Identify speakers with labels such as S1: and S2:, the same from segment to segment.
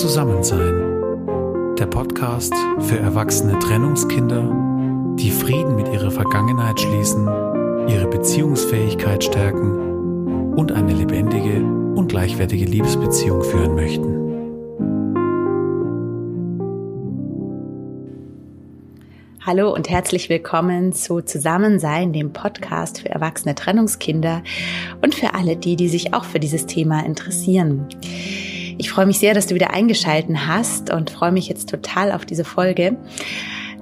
S1: Zusammensein. Der Podcast für erwachsene Trennungskinder, die Frieden mit ihrer Vergangenheit schließen, ihre Beziehungsfähigkeit stärken und eine lebendige und gleichwertige Liebesbeziehung führen möchten.
S2: Hallo und herzlich willkommen zu Zusammensein, dem Podcast für erwachsene Trennungskinder und für alle die, die sich auch für dieses Thema interessieren. Ich freue mich sehr, dass du wieder eingeschalten hast und freue mich jetzt total auf diese Folge.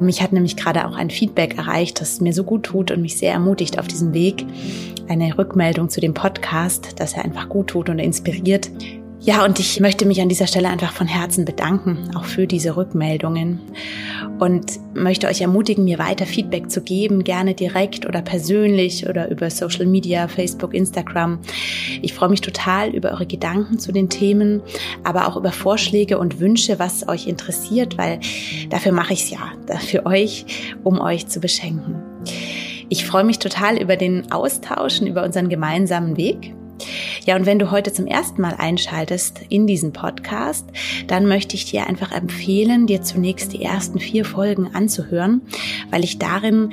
S2: Mich hat nämlich gerade auch ein Feedback erreicht, das mir so gut tut und mich sehr ermutigt auf diesem Weg. Eine Rückmeldung zu dem Podcast, dass er einfach gut tut und inspiriert. Ja, und ich möchte mich an dieser Stelle einfach von Herzen bedanken, auch für diese Rückmeldungen. Und möchte euch ermutigen, mir weiter Feedback zu geben, gerne direkt oder persönlich oder über Social Media, Facebook, Instagram. Ich freue mich total über eure Gedanken zu den Themen, aber auch über Vorschläge und Wünsche, was euch interessiert, weil dafür mache ich es ja, für euch, um euch zu beschenken. Ich freue mich total über den Austausch und über unseren gemeinsamen Weg. Ja, und wenn du heute zum ersten Mal einschaltest in diesen Podcast, dann möchte ich dir einfach empfehlen, dir zunächst die ersten vier Folgen anzuhören, weil ich darin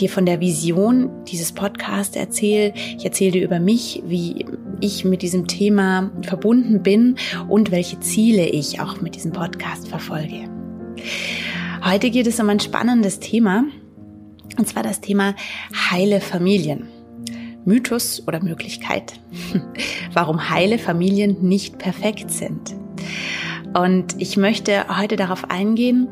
S2: dir von der Vision dieses Podcasts erzähle. Ich erzähle dir über mich, wie ich mit diesem Thema verbunden bin und welche Ziele ich auch mit diesem Podcast verfolge. Heute geht es um ein spannendes Thema, und zwar das Thema heile Familien. Mythos oder Möglichkeit, warum heile Familien nicht perfekt sind. Und ich möchte heute darauf eingehen,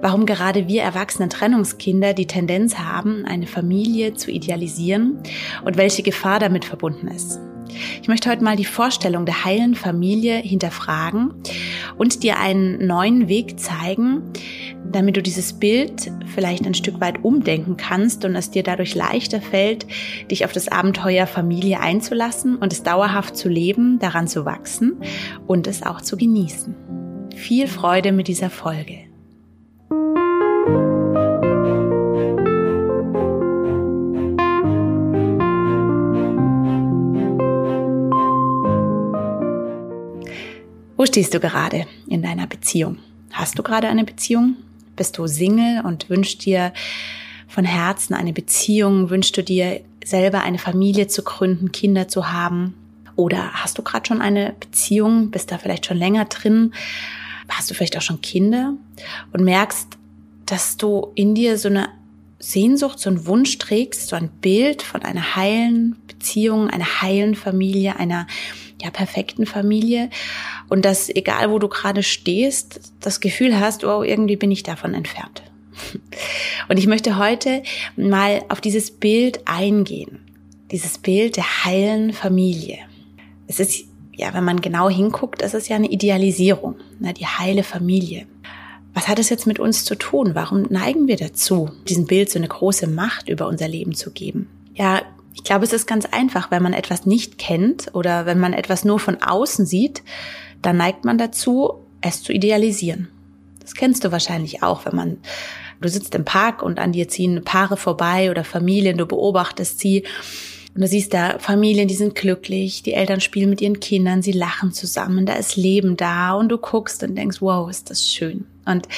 S2: warum gerade wir erwachsenen Trennungskinder die Tendenz haben, eine Familie zu idealisieren und welche Gefahr damit verbunden ist. Ich möchte heute mal die Vorstellung der heilen Familie hinterfragen und dir einen neuen Weg zeigen, damit du dieses Bild vielleicht ein Stück weit umdenken kannst und es dir dadurch leichter fällt, dich auf das Abenteuer Familie einzulassen und es dauerhaft zu leben, daran zu wachsen und es auch zu genießen. Viel Freude mit dieser Folge. Wo stehst du gerade in deiner Beziehung? Hast du gerade eine Beziehung? Bist du Single und wünschst dir von Herzen eine Beziehung? Wünschst du dir selber eine Familie zu gründen, Kinder zu haben? Oder hast du gerade schon eine Beziehung, bist da vielleicht schon länger drin? Hast du vielleicht auch schon Kinder und merkst, dass du in dir so eine Sehnsucht, so einen Wunsch trägst, so ein Bild von einer heilen Beziehung, einer heilen Familie, einer ja perfekten Familie und dass egal wo du gerade stehst, das Gefühl hast, oh, irgendwie bin ich davon entfernt. Und ich möchte heute mal auf dieses Bild eingehen. Dieses Bild der heilen Familie. Es ist ja, wenn man genau hinguckt, es ist ja eine Idealisierung, ne, die heile Familie. Was hat es jetzt mit uns zu tun? Warum neigen wir dazu, diesem Bild so eine große Macht über unser Leben zu geben? Ja, ich glaube, es ist ganz einfach, wenn man etwas nicht kennt oder wenn man etwas nur von außen sieht, dann neigt man dazu, es zu idealisieren. Das kennst du wahrscheinlich auch, wenn man, du sitzt im Park und an dir ziehen Paare vorbei oder Familien, du beobachtest sie und du siehst da Familien, die sind glücklich, die Eltern spielen mit ihren Kindern, sie lachen zusammen, da ist Leben da und du guckst und denkst, wow, ist das schön. Und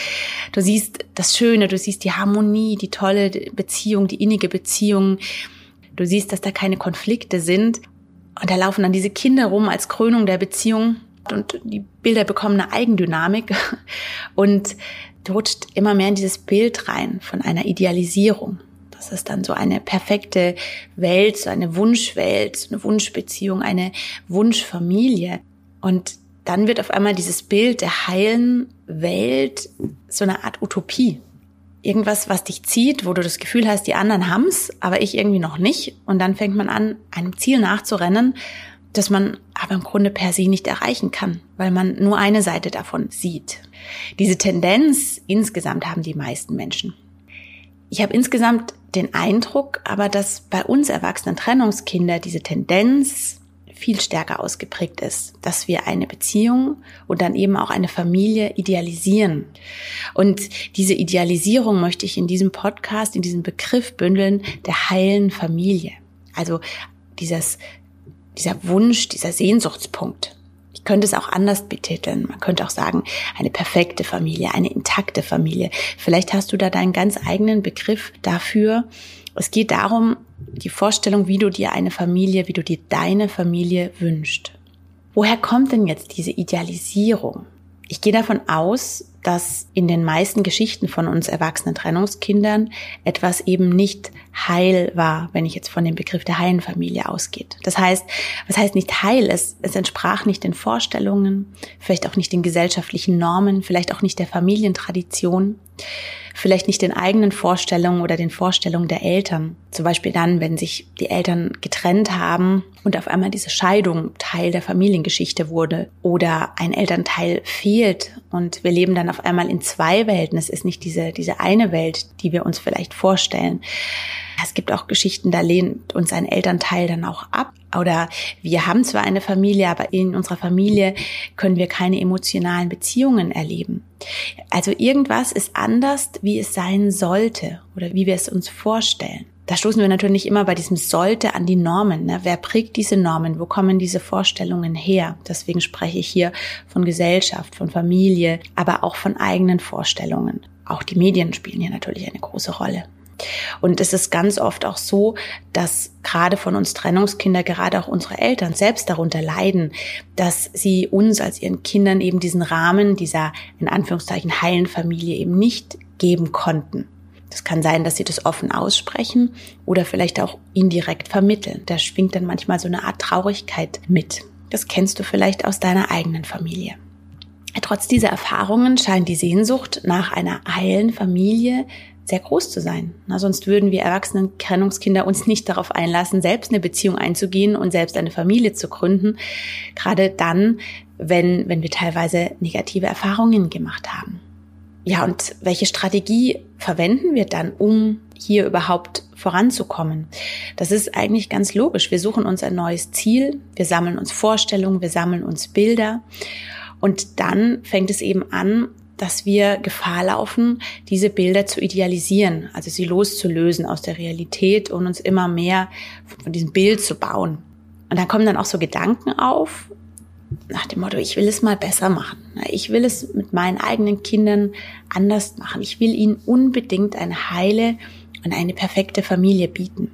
S2: du siehst das Schöne, du siehst die Harmonie, die tolle Beziehung, die innige Beziehung, Du siehst, dass da keine Konflikte sind. Und da laufen dann diese Kinder rum als Krönung der Beziehung. Und die Bilder bekommen eine Eigendynamik. Und du rutscht immer mehr in dieses Bild rein von einer Idealisierung. Das ist dann so eine perfekte Welt, so eine Wunschwelt, eine Wunschbeziehung, eine Wunschfamilie. Und dann wird auf einmal dieses Bild der heilen Welt so eine Art Utopie irgendwas, was dich zieht, wo du das Gefühl hast, die anderen haben's, aber ich irgendwie noch nicht. Und dann fängt man an, einem Ziel nachzurennen, das man aber im Grunde per se nicht erreichen kann, weil man nur eine Seite davon sieht. Diese Tendenz insgesamt haben die meisten Menschen. Ich habe insgesamt den Eindruck, aber dass bei uns erwachsenen Trennungskinder diese Tendenz viel stärker ausgeprägt ist, dass wir eine Beziehung und dann eben auch eine Familie idealisieren. Und diese Idealisierung möchte ich in diesem Podcast, in diesem Begriff bündeln der heilen Familie. Also dieses, dieser Wunsch, dieser Sehnsuchtspunkt. Ich könnte es auch anders betiteln. Man könnte auch sagen, eine perfekte Familie, eine intakte Familie. Vielleicht hast du da deinen ganz eigenen Begriff dafür. Es geht darum, die Vorstellung, wie du dir eine Familie, wie du dir deine Familie wünscht. Woher kommt denn jetzt diese Idealisierung? Ich gehe davon aus, dass in den meisten Geschichten von uns erwachsenen Trennungskindern etwas eben nicht heil war, wenn ich jetzt von dem Begriff der heilen Familie ausgeht. Das heißt, was heißt nicht heil? Es, es entsprach nicht den Vorstellungen, vielleicht auch nicht den gesellschaftlichen Normen, vielleicht auch nicht der Familientradition vielleicht nicht den eigenen Vorstellungen oder den Vorstellungen der Eltern. Zum Beispiel dann, wenn sich die Eltern getrennt haben und auf einmal diese Scheidung Teil der Familiengeschichte wurde oder ein Elternteil fehlt und wir leben dann auf einmal in zwei Welten. Es ist nicht diese, diese eine Welt, die wir uns vielleicht vorstellen. Es gibt auch Geschichten, da lehnt uns ein Elternteil dann auch ab. Oder wir haben zwar eine Familie, aber in unserer Familie können wir keine emotionalen Beziehungen erleben. Also irgendwas ist anders, wie es sein sollte oder wie wir es uns vorstellen. Da stoßen wir natürlich immer bei diesem sollte an die Normen. Ne? Wer prägt diese Normen? Wo kommen diese Vorstellungen her? Deswegen spreche ich hier von Gesellschaft, von Familie, aber auch von eigenen Vorstellungen. Auch die Medien spielen hier natürlich eine große Rolle. Und es ist ganz oft auch so, dass gerade von uns Trennungskinder, gerade auch unsere Eltern selbst darunter leiden, dass sie uns als ihren Kindern eben diesen Rahmen dieser in Anführungszeichen heilen Familie eben nicht geben konnten. Das kann sein, dass sie das offen aussprechen oder vielleicht auch indirekt vermitteln. Da schwingt dann manchmal so eine Art Traurigkeit mit. Das kennst du vielleicht aus deiner eigenen Familie. Trotz dieser Erfahrungen scheint die Sehnsucht nach einer heilen Familie sehr groß zu sein. Na, sonst würden wir erwachsenen Trennungskinder uns nicht darauf einlassen, selbst eine Beziehung einzugehen und selbst eine Familie zu gründen. Gerade dann, wenn, wenn wir teilweise negative Erfahrungen gemacht haben. Ja, und welche Strategie verwenden wir dann, um hier überhaupt voranzukommen? Das ist eigentlich ganz logisch. Wir suchen uns ein neues Ziel, wir sammeln uns Vorstellungen, wir sammeln uns Bilder. Und dann fängt es eben an, dass wir Gefahr laufen, diese Bilder zu idealisieren, also sie loszulösen aus der Realität und uns immer mehr von diesem Bild zu bauen. Und dann kommen dann auch so Gedanken auf, nach dem Motto, ich will es mal besser machen. Ich will es mit meinen eigenen Kindern anders machen. Ich will ihnen unbedingt eine heile und eine perfekte Familie bieten.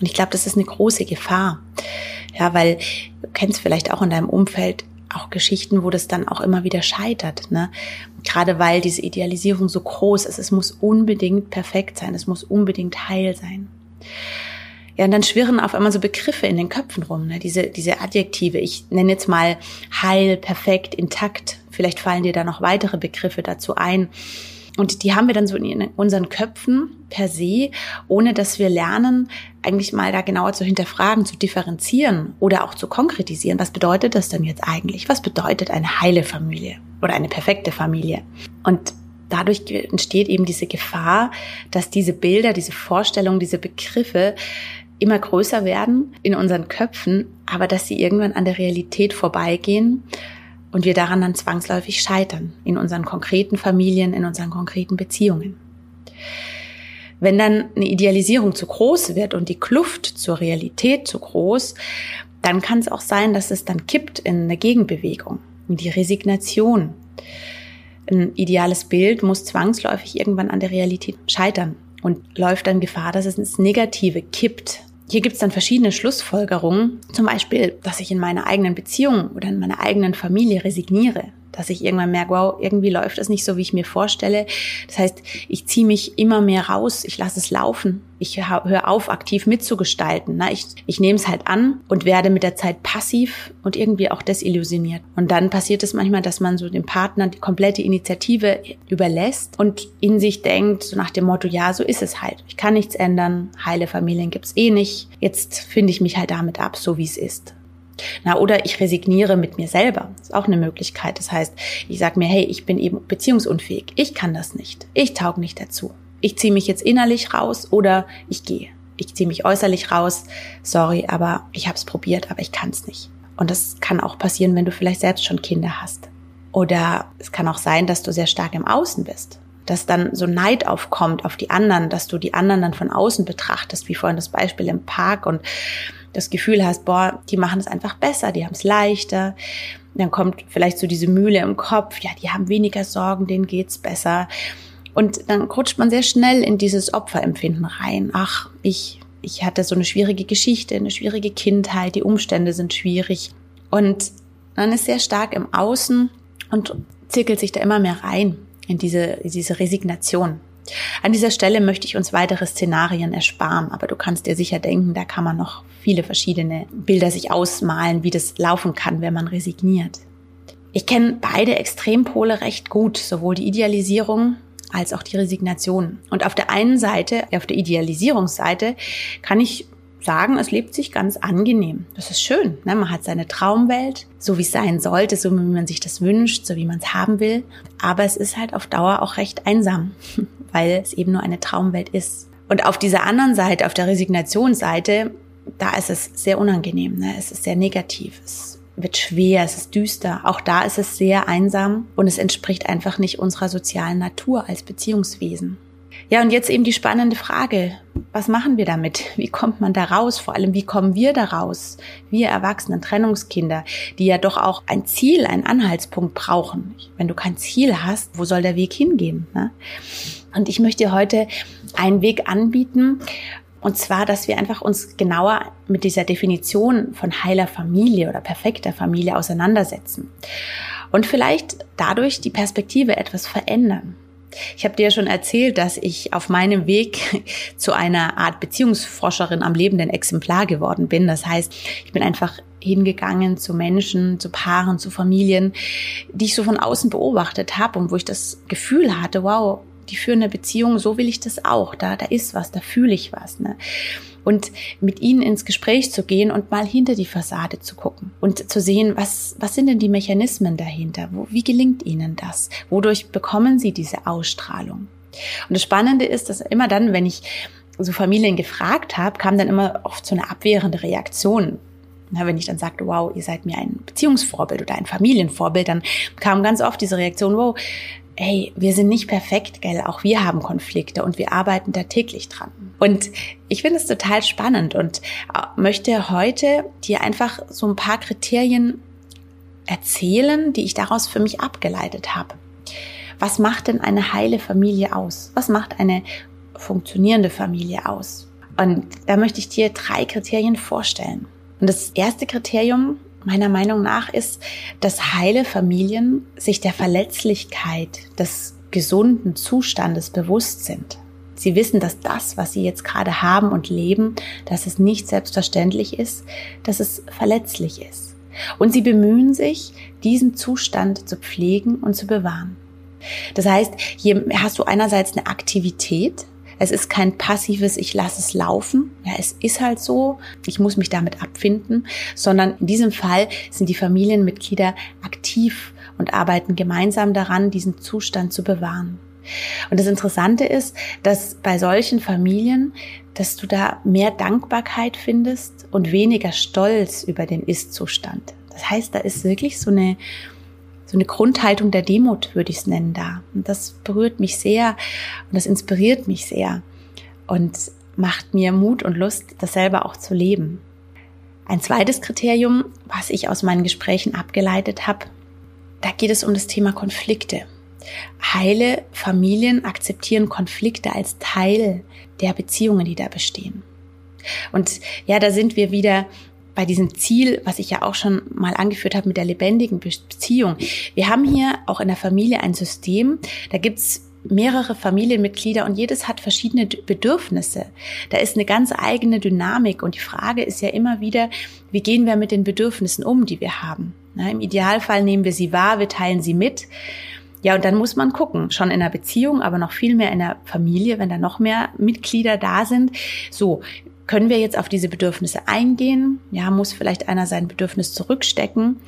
S2: Und ich glaube, das ist eine große Gefahr. Ja, weil du kennst vielleicht auch in deinem Umfeld auch Geschichten, wo das dann auch immer wieder scheitert. Ne? Gerade weil diese Idealisierung so groß ist. Es muss unbedingt perfekt sein. Es muss unbedingt heil sein. Ja, und dann schwirren auf einmal so Begriffe in den Köpfen rum, ne? diese, diese Adjektive. Ich nenne jetzt mal heil, perfekt, intakt. Vielleicht fallen dir da noch weitere Begriffe dazu ein. Und die haben wir dann so in unseren Köpfen per se, ohne dass wir lernen, eigentlich mal da genauer zu hinterfragen, zu differenzieren oder auch zu konkretisieren. Was bedeutet das denn jetzt eigentlich? Was bedeutet eine heile Familie oder eine perfekte Familie? Und dadurch entsteht eben diese Gefahr, dass diese Bilder, diese Vorstellungen, diese Begriffe immer größer werden in unseren Köpfen, aber dass sie irgendwann an der Realität vorbeigehen und wir daran dann zwangsläufig scheitern in unseren konkreten Familien, in unseren konkreten Beziehungen. Wenn dann eine Idealisierung zu groß wird und die Kluft zur Realität zu groß, dann kann es auch sein, dass es dann kippt in eine Gegenbewegung, in die Resignation. Ein ideales Bild muss zwangsläufig irgendwann an der Realität scheitern und läuft dann Gefahr, dass es ins Negative kippt, hier gibt es dann verschiedene Schlussfolgerungen, zum Beispiel, dass ich in meiner eigenen Beziehung oder in meiner eigenen Familie resigniere, dass ich irgendwann merke, wow, irgendwie läuft das nicht so, wie ich mir vorstelle. Das heißt, ich ziehe mich immer mehr raus, ich lasse es laufen, ich höre auf, aktiv mitzugestalten. Ne? Ich, ich nehme es halt an und werde mit der Zeit passiv und irgendwie auch desillusioniert. Und dann passiert es manchmal, dass man so dem Partner die komplette Initiative überlässt und in sich denkt, so nach dem Motto, ja, so ist es halt. Ich kann nichts ändern, heile Familien gibt's eh nicht. Jetzt finde ich mich halt damit ab, so wie es ist. Na, oder ich resigniere mit mir selber. Das ist auch eine Möglichkeit. Das heißt, ich sage mir, hey, ich bin eben beziehungsunfähig. Ich kann das nicht. Ich taug nicht dazu. Ich ziehe mich jetzt innerlich raus oder ich gehe. Ich ziehe mich äußerlich raus. Sorry, aber ich habe es probiert, aber ich kann es nicht. Und das kann auch passieren, wenn du vielleicht selbst schon Kinder hast. Oder es kann auch sein, dass du sehr stark im Außen bist. Dass dann so Neid aufkommt auf die anderen, dass du die anderen dann von außen betrachtest, wie vorhin das Beispiel im Park und das Gefühl hast, boah, die machen es einfach besser, die haben es leichter, Dann kommt vielleicht so diese Mühle im Kopf, ja, die haben weniger Sorgen, denen geht's besser. Und dann rutscht man sehr schnell in dieses Opferempfinden rein. Ach, ich, ich hatte so eine schwierige Geschichte, eine schwierige Kindheit, die Umstände sind schwierig. Und man ist sehr stark im Außen und zirkelt sich da immer mehr rein in diese, in diese Resignation. An dieser Stelle möchte ich uns weitere Szenarien ersparen, aber du kannst dir sicher denken, da kann man noch viele verschiedene Bilder sich ausmalen, wie das laufen kann, wenn man resigniert. Ich kenne beide Extrempole recht gut, sowohl die Idealisierung als auch die Resignation. Und auf der einen Seite, auf der Idealisierungsseite, kann ich sagen, es lebt sich ganz angenehm. Das ist schön. Ne? Man hat seine Traumwelt, so wie es sein sollte, so wie man sich das wünscht, so wie man es haben will. Aber es ist halt auf Dauer auch recht einsam, weil es eben nur eine Traumwelt ist. Und auf dieser anderen Seite, auf der Resignationsseite, da ist es sehr unangenehm. Ne? Es ist sehr negativ. Es wird schwer, es ist düster. Auch da ist es sehr einsam und es entspricht einfach nicht unserer sozialen Natur als Beziehungswesen. Ja, und jetzt eben die spannende Frage. Was machen wir damit? Wie kommt man da raus? Vor allem, wie kommen wir da raus? Wir erwachsenen Trennungskinder, die ja doch auch ein Ziel, einen Anhaltspunkt brauchen. Wenn du kein Ziel hast, wo soll der Weg hingehen? Ne? Und ich möchte heute einen Weg anbieten, und zwar, dass wir einfach uns genauer mit dieser Definition von heiler Familie oder perfekter Familie auseinandersetzen. Und vielleicht dadurch die Perspektive etwas verändern. Ich habe dir ja schon erzählt, dass ich auf meinem Weg zu einer Art Beziehungsforscherin am lebenden Exemplar geworden bin. Das heißt, ich bin einfach hingegangen zu Menschen, zu Paaren, zu Familien, die ich so von außen beobachtet habe und wo ich das Gefühl hatte, wow, die führen eine Beziehung, so will ich das auch. Da, da ist was, da fühle ich was. Ne? Und mit ihnen ins Gespräch zu gehen und mal hinter die Fassade zu gucken und zu sehen, was, was sind denn die Mechanismen dahinter? Wo, wie gelingt ihnen das? Wodurch bekommen sie diese Ausstrahlung? Und das Spannende ist, dass immer dann, wenn ich so Familien gefragt habe, kam dann immer oft so eine abwehrende Reaktion. Na, wenn ich dann sagte, wow, ihr seid mir ein Beziehungsvorbild oder ein Familienvorbild, dann kam ganz oft diese Reaktion, wow, hey, wir sind nicht perfekt, gell? Auch wir haben Konflikte und wir arbeiten da täglich dran. Und ich finde es total spannend und äh, möchte heute dir einfach so ein paar Kriterien erzählen, die ich daraus für mich abgeleitet habe. Was macht denn eine heile Familie aus? Was macht eine funktionierende Familie aus? Und da möchte ich dir drei Kriterien vorstellen. Und das erste Kriterium meiner Meinung nach ist, dass heile Familien sich der Verletzlichkeit des gesunden Zustandes bewusst sind. Sie wissen, dass das, was sie jetzt gerade haben und leben, dass es nicht selbstverständlich ist, dass es verletzlich ist. Und sie bemühen sich, diesen Zustand zu pflegen und zu bewahren. Das heißt, hier hast du einerseits eine Aktivität, es ist kein passives, ich lasse es laufen. Ja, es ist halt so, ich muss mich damit abfinden, sondern in diesem Fall sind die Familienmitglieder aktiv und arbeiten gemeinsam daran, diesen Zustand zu bewahren. Und das Interessante ist, dass bei solchen Familien, dass du da mehr Dankbarkeit findest und weniger Stolz über den Ist-Zustand. Das heißt, da ist wirklich so eine so eine Grundhaltung der Demut, würde ich es nennen, da. Und das berührt mich sehr und das inspiriert mich sehr und macht mir Mut und Lust, das selber auch zu leben. Ein zweites Kriterium, was ich aus meinen Gesprächen abgeleitet habe, da geht es um das Thema Konflikte. Heile Familien akzeptieren Konflikte als Teil der Beziehungen, die da bestehen. Und ja, da sind wir wieder bei diesem Ziel, was ich ja auch schon mal angeführt habe mit der lebendigen Beziehung. Wir haben hier auch in der Familie ein System, da gibt's mehrere Familienmitglieder und jedes hat verschiedene Bedürfnisse. Da ist eine ganz eigene Dynamik und die Frage ist ja immer wieder, wie gehen wir mit den Bedürfnissen um, die wir haben? Na, Im Idealfall nehmen wir sie wahr, wir teilen sie mit. Ja, und dann muss man gucken, schon in der Beziehung, aber noch viel mehr in der Familie, wenn da noch mehr Mitglieder da sind. So, können wir jetzt auf diese Bedürfnisse eingehen? Ja, muss vielleicht einer sein Bedürfnis zurückstecken?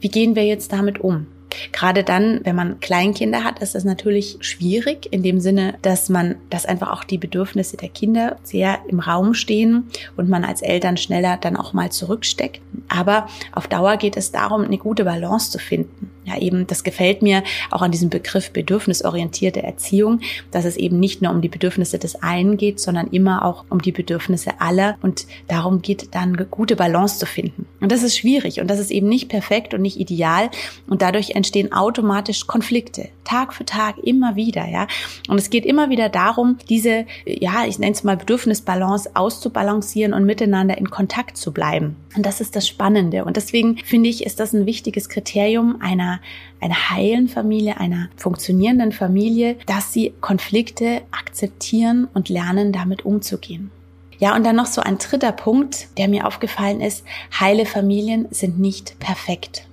S2: Wie gehen wir jetzt damit um? Gerade dann, wenn man Kleinkinder hat, ist das natürlich schwierig in dem Sinne, dass man, dass einfach auch die Bedürfnisse der Kinder sehr im Raum stehen und man als Eltern schneller dann auch mal zurücksteckt. Aber auf Dauer geht es darum, eine gute Balance zu finden. Ja, eben, das gefällt mir auch an diesem Begriff bedürfnisorientierte Erziehung, dass es eben nicht nur um die Bedürfnisse des einen geht, sondern immer auch um die Bedürfnisse aller. Und darum geht dann eine gute Balance zu finden. Und das ist schwierig und das ist eben nicht perfekt und nicht ideal. Und dadurch entstehen automatisch Konflikte. Tag für Tag immer wieder, ja. Und es geht immer wieder darum, diese, ja, ich nenne es mal Bedürfnisbalance auszubalancieren und miteinander in Kontakt zu bleiben. Und das ist das Spannende. Und deswegen finde ich, ist das ein wichtiges Kriterium einer, einer heilen Familie, einer funktionierenden Familie, dass sie Konflikte akzeptieren und lernen, damit umzugehen. Ja, und dann noch so ein dritter Punkt, der mir aufgefallen ist. Heile Familien sind nicht perfekt.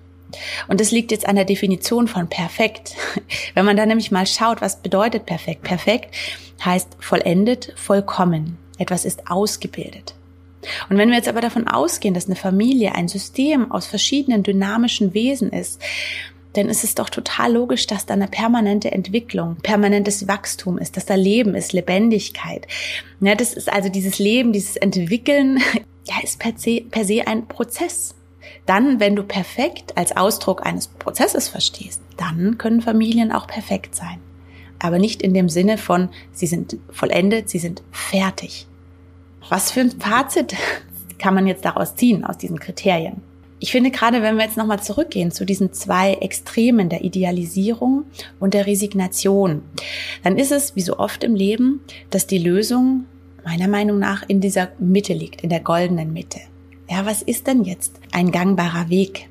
S2: Und das liegt jetzt an der Definition von perfekt. Wenn man da nämlich mal schaut, was bedeutet perfekt? Perfekt heißt vollendet, vollkommen. Etwas ist ausgebildet. Und wenn wir jetzt aber davon ausgehen, dass eine Familie ein System aus verschiedenen dynamischen Wesen ist, dann ist es doch total logisch, dass da eine permanente Entwicklung, permanentes Wachstum ist, dass da Leben ist, Lebendigkeit. Ja, das ist also dieses Leben, dieses Entwickeln, ja, ist per se, per se ein Prozess. Dann, wenn du perfekt als Ausdruck eines Prozesses verstehst, dann können Familien auch perfekt sein. Aber nicht in dem Sinne von, sie sind vollendet, sie sind fertig. Was für ein Fazit kann man jetzt daraus ziehen, aus diesen Kriterien? Ich finde gerade, wenn wir jetzt nochmal zurückgehen zu diesen zwei Extremen der Idealisierung und der Resignation, dann ist es, wie so oft im Leben, dass die Lösung meiner Meinung nach in dieser Mitte liegt, in der goldenen Mitte. Ja, was ist denn jetzt ein gangbarer Weg?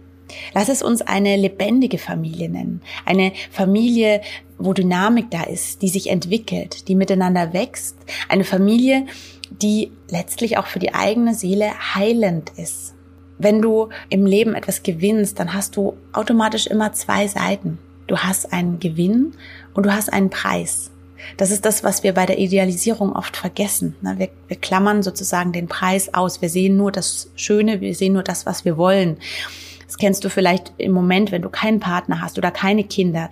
S2: Lass es uns eine lebendige Familie nennen. Eine Familie, wo Dynamik da ist, die sich entwickelt, die miteinander wächst. Eine Familie, die letztlich auch für die eigene Seele heilend ist. Wenn du im Leben etwas gewinnst, dann hast du automatisch immer zwei Seiten. Du hast einen Gewinn und du hast einen Preis. Das ist das, was wir bei der Idealisierung oft vergessen. Ne? Wir, wir klammern sozusagen den Preis aus. Wir sehen nur das Schöne, wir sehen nur das, was wir wollen. Das kennst du vielleicht im Moment, wenn du keinen Partner hast oder keine Kinder.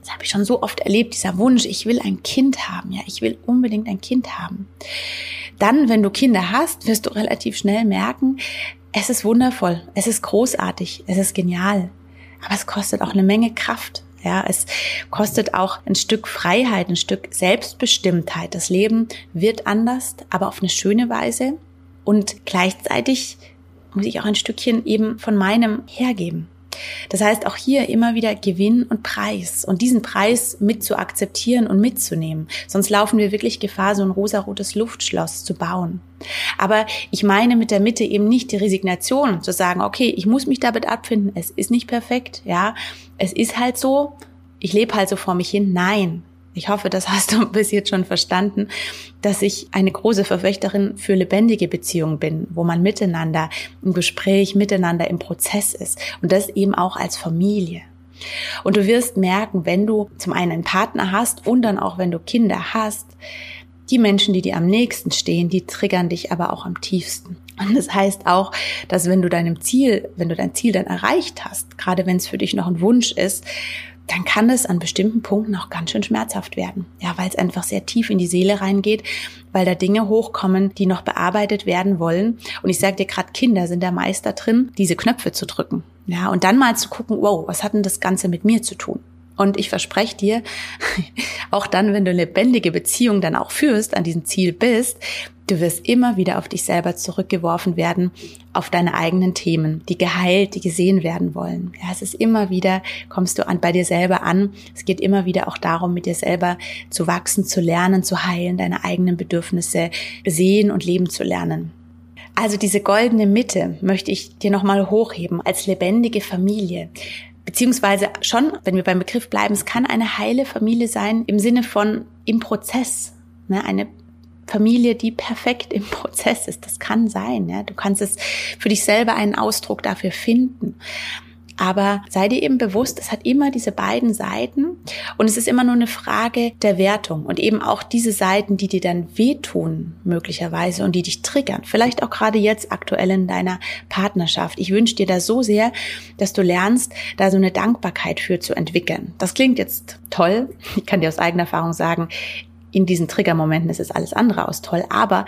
S2: Das habe ich schon so oft erlebt, dieser Wunsch, ich will ein Kind haben. Ja, ich will unbedingt ein Kind haben. Dann, wenn du Kinder hast, wirst du relativ schnell merken, es ist wundervoll, es ist großartig, es ist genial. Aber es kostet auch eine Menge Kraft. Ja, es kostet auch ein Stück Freiheit, ein Stück Selbstbestimmtheit. Das Leben wird anders, aber auf eine schöne Weise. Und gleichzeitig muss ich auch ein Stückchen eben von meinem hergeben. Das heißt, auch hier immer wieder Gewinn und Preis und diesen Preis mit zu akzeptieren und mitzunehmen. Sonst laufen wir wirklich Gefahr, so ein rosarotes Luftschloss zu bauen. Aber ich meine mit der Mitte eben nicht die Resignation, zu sagen, okay, ich muss mich damit abfinden, es ist nicht perfekt, ja, es ist halt so, ich lebe halt so vor mich hin. Nein, ich hoffe, das hast du bis jetzt schon verstanden, dass ich eine große Verfechterin für lebendige Beziehungen bin, wo man miteinander im Gespräch, miteinander im Prozess ist und das eben auch als Familie. Und du wirst merken, wenn du zum einen einen Partner hast und dann auch wenn du Kinder hast, die Menschen, die dir am nächsten stehen, die triggern dich aber auch am tiefsten. Und das heißt auch, dass wenn du deinem Ziel, wenn du dein Ziel dann erreicht hast, gerade wenn es für dich noch ein Wunsch ist, dann kann es an bestimmten Punkten auch ganz schön schmerzhaft werden. Ja, weil es einfach sehr tief in die Seele reingeht, weil da Dinge hochkommen, die noch bearbeitet werden wollen. Und ich sage dir gerade, Kinder sind der Meister drin, diese Knöpfe zu drücken. Ja, und dann mal zu gucken, wow, was hat denn das Ganze mit mir zu tun? Und ich verspreche dir, auch dann, wenn du lebendige Beziehung dann auch führst, an diesem Ziel bist, du wirst immer wieder auf dich selber zurückgeworfen werden, auf deine eigenen Themen, die geheilt, die gesehen werden wollen. Ja, es ist immer wieder, kommst du an, bei dir selber an. Es geht immer wieder auch darum, mit dir selber zu wachsen, zu lernen, zu heilen, deine eigenen Bedürfnisse sehen und leben zu lernen. Also diese goldene Mitte möchte ich dir nochmal hochheben als lebendige Familie. Beziehungsweise schon, wenn wir beim Begriff bleiben, es kann eine heile Familie sein im Sinne von im Prozess. Ne? Eine Familie, die perfekt im Prozess ist. Das kann sein. Ja? Du kannst es für dich selber einen Ausdruck dafür finden. Aber sei dir eben bewusst, es hat immer diese beiden Seiten und es ist immer nur eine Frage der Wertung und eben auch diese Seiten, die dir dann wehtun möglicherweise und die dich triggern. Vielleicht auch gerade jetzt aktuell in deiner Partnerschaft. Ich wünsche dir da so sehr, dass du lernst, da so eine Dankbarkeit für zu entwickeln. Das klingt jetzt toll. Ich kann dir aus eigener Erfahrung sagen, in diesen Triggermomenten ist es alles andere aus toll. Aber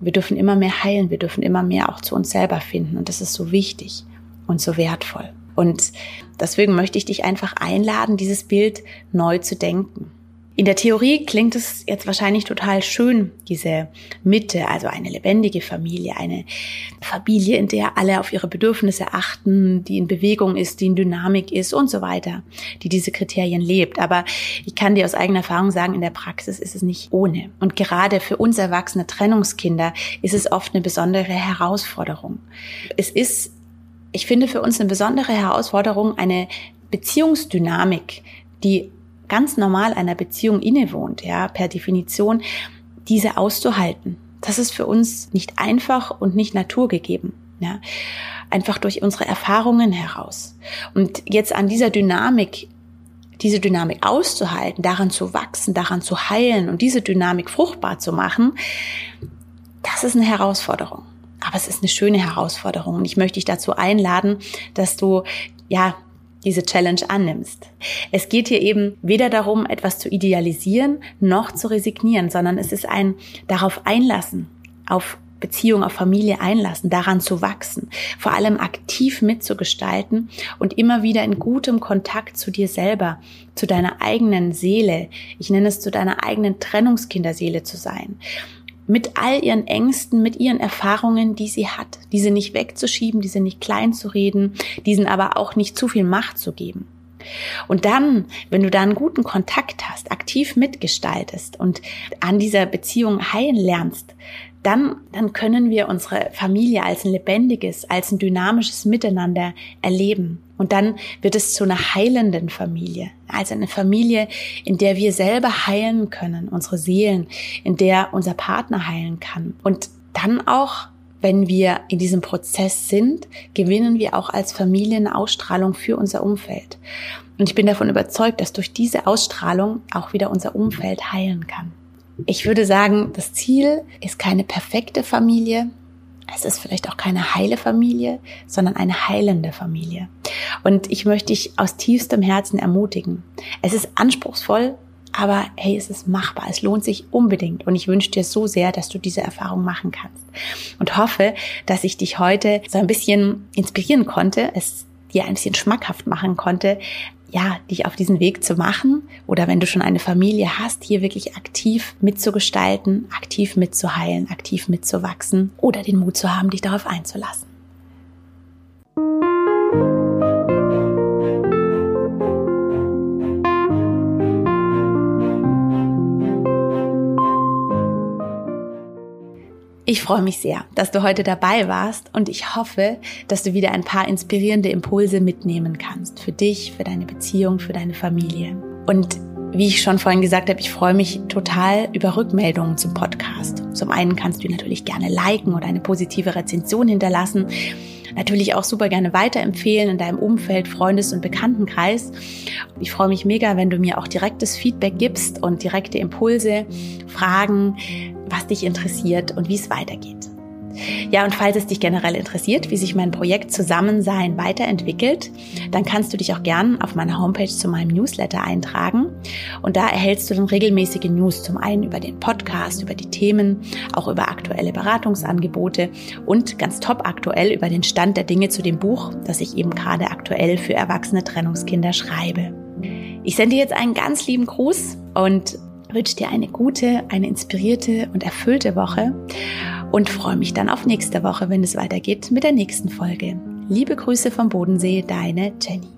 S2: wir dürfen immer mehr heilen. Wir dürfen immer mehr auch zu uns selber finden. Und das ist so wichtig und so wertvoll. Und deswegen möchte ich dich einfach einladen, dieses Bild neu zu denken. In der Theorie klingt es jetzt wahrscheinlich total schön, diese Mitte, also eine lebendige Familie, eine Familie, in der alle auf ihre Bedürfnisse achten, die in Bewegung ist, die in Dynamik ist und so weiter, die diese Kriterien lebt. Aber ich kann dir aus eigener Erfahrung sagen, in der Praxis ist es nicht ohne. Und gerade für uns erwachsene Trennungskinder ist es oft eine besondere Herausforderung. Es ist, ich finde, für uns eine besondere Herausforderung, eine Beziehungsdynamik, die ganz normal einer Beziehung innewohnt, ja, per Definition, diese auszuhalten. Das ist für uns nicht einfach und nicht naturgegeben, ja. Einfach durch unsere Erfahrungen heraus. Und jetzt an dieser Dynamik diese Dynamik auszuhalten, daran zu wachsen, daran zu heilen und diese Dynamik fruchtbar zu machen, das ist eine Herausforderung. Aber es ist eine schöne Herausforderung und ich möchte dich dazu einladen, dass du ja diese Challenge annimmst. Es geht hier eben weder darum, etwas zu idealisieren noch zu resignieren, sondern es ist ein darauf einlassen, auf Beziehung, auf Familie einlassen, daran zu wachsen, vor allem aktiv mitzugestalten und immer wieder in gutem Kontakt zu dir selber, zu deiner eigenen Seele, ich nenne es zu deiner eigenen Trennungskinderseele zu sein mit all ihren Ängsten, mit ihren Erfahrungen, die sie hat, diese nicht wegzuschieben, diese nicht klein zu reden, diesen aber auch nicht zu viel Macht zu geben. Und dann, wenn du da einen guten Kontakt hast, aktiv mitgestaltest und an dieser Beziehung heilen lernst, dann, dann können wir unsere Familie als ein lebendiges, als ein dynamisches Miteinander erleben. Und dann wird es zu einer heilenden Familie. Also eine Familie, in der wir selber heilen können, unsere Seelen, in der unser Partner heilen kann. Und dann auch, wenn wir in diesem Prozess sind, gewinnen wir auch als Familie eine Ausstrahlung für unser Umfeld. Und ich bin davon überzeugt, dass durch diese Ausstrahlung auch wieder unser Umfeld heilen kann. Ich würde sagen, das Ziel ist keine perfekte Familie. Es ist vielleicht auch keine heile Familie, sondern eine heilende Familie. Und ich möchte dich aus tiefstem Herzen ermutigen. Es ist anspruchsvoll, aber hey, es ist machbar. Es lohnt sich unbedingt. Und ich wünsche dir so sehr, dass du diese Erfahrung machen kannst. Und hoffe, dass ich dich heute so ein bisschen inspirieren konnte, es dir ein bisschen schmackhaft machen konnte, ja, dich auf diesen Weg zu machen oder wenn du schon eine Familie hast, hier wirklich aktiv mitzugestalten, aktiv mitzuheilen, aktiv mitzuwachsen oder den Mut zu haben, dich darauf einzulassen. Ich freue mich sehr, dass du heute dabei warst und ich hoffe, dass du wieder ein paar inspirierende Impulse mitnehmen kannst. Für dich, für deine Beziehung, für deine Familie. Und wie ich schon vorhin gesagt habe, ich freue mich total über Rückmeldungen zum Podcast. Zum einen kannst du natürlich gerne liken oder eine positive Rezension hinterlassen. Natürlich auch super gerne weiterempfehlen in deinem Umfeld, Freundes- und Bekanntenkreis. Ich freue mich mega, wenn du mir auch direktes Feedback gibst und direkte Impulse, Fragen, was dich interessiert und wie es weitergeht. Ja, und falls es dich generell interessiert, wie sich mein Projekt Zusammensein weiterentwickelt, dann kannst du dich auch gern auf meiner Homepage zu meinem Newsletter eintragen. Und da erhältst du dann regelmäßige News, zum einen über den Podcast, über die Themen, auch über aktuelle Beratungsangebote und ganz top aktuell über den Stand der Dinge zu dem Buch, das ich eben gerade aktuell für erwachsene Trennungskinder schreibe. Ich sende dir jetzt einen ganz lieben Gruß und wünsche dir eine gute, eine inspirierte und erfüllte Woche und freue mich dann auf nächste Woche, wenn es weitergeht mit der nächsten Folge. Liebe Grüße vom Bodensee, deine Jenny.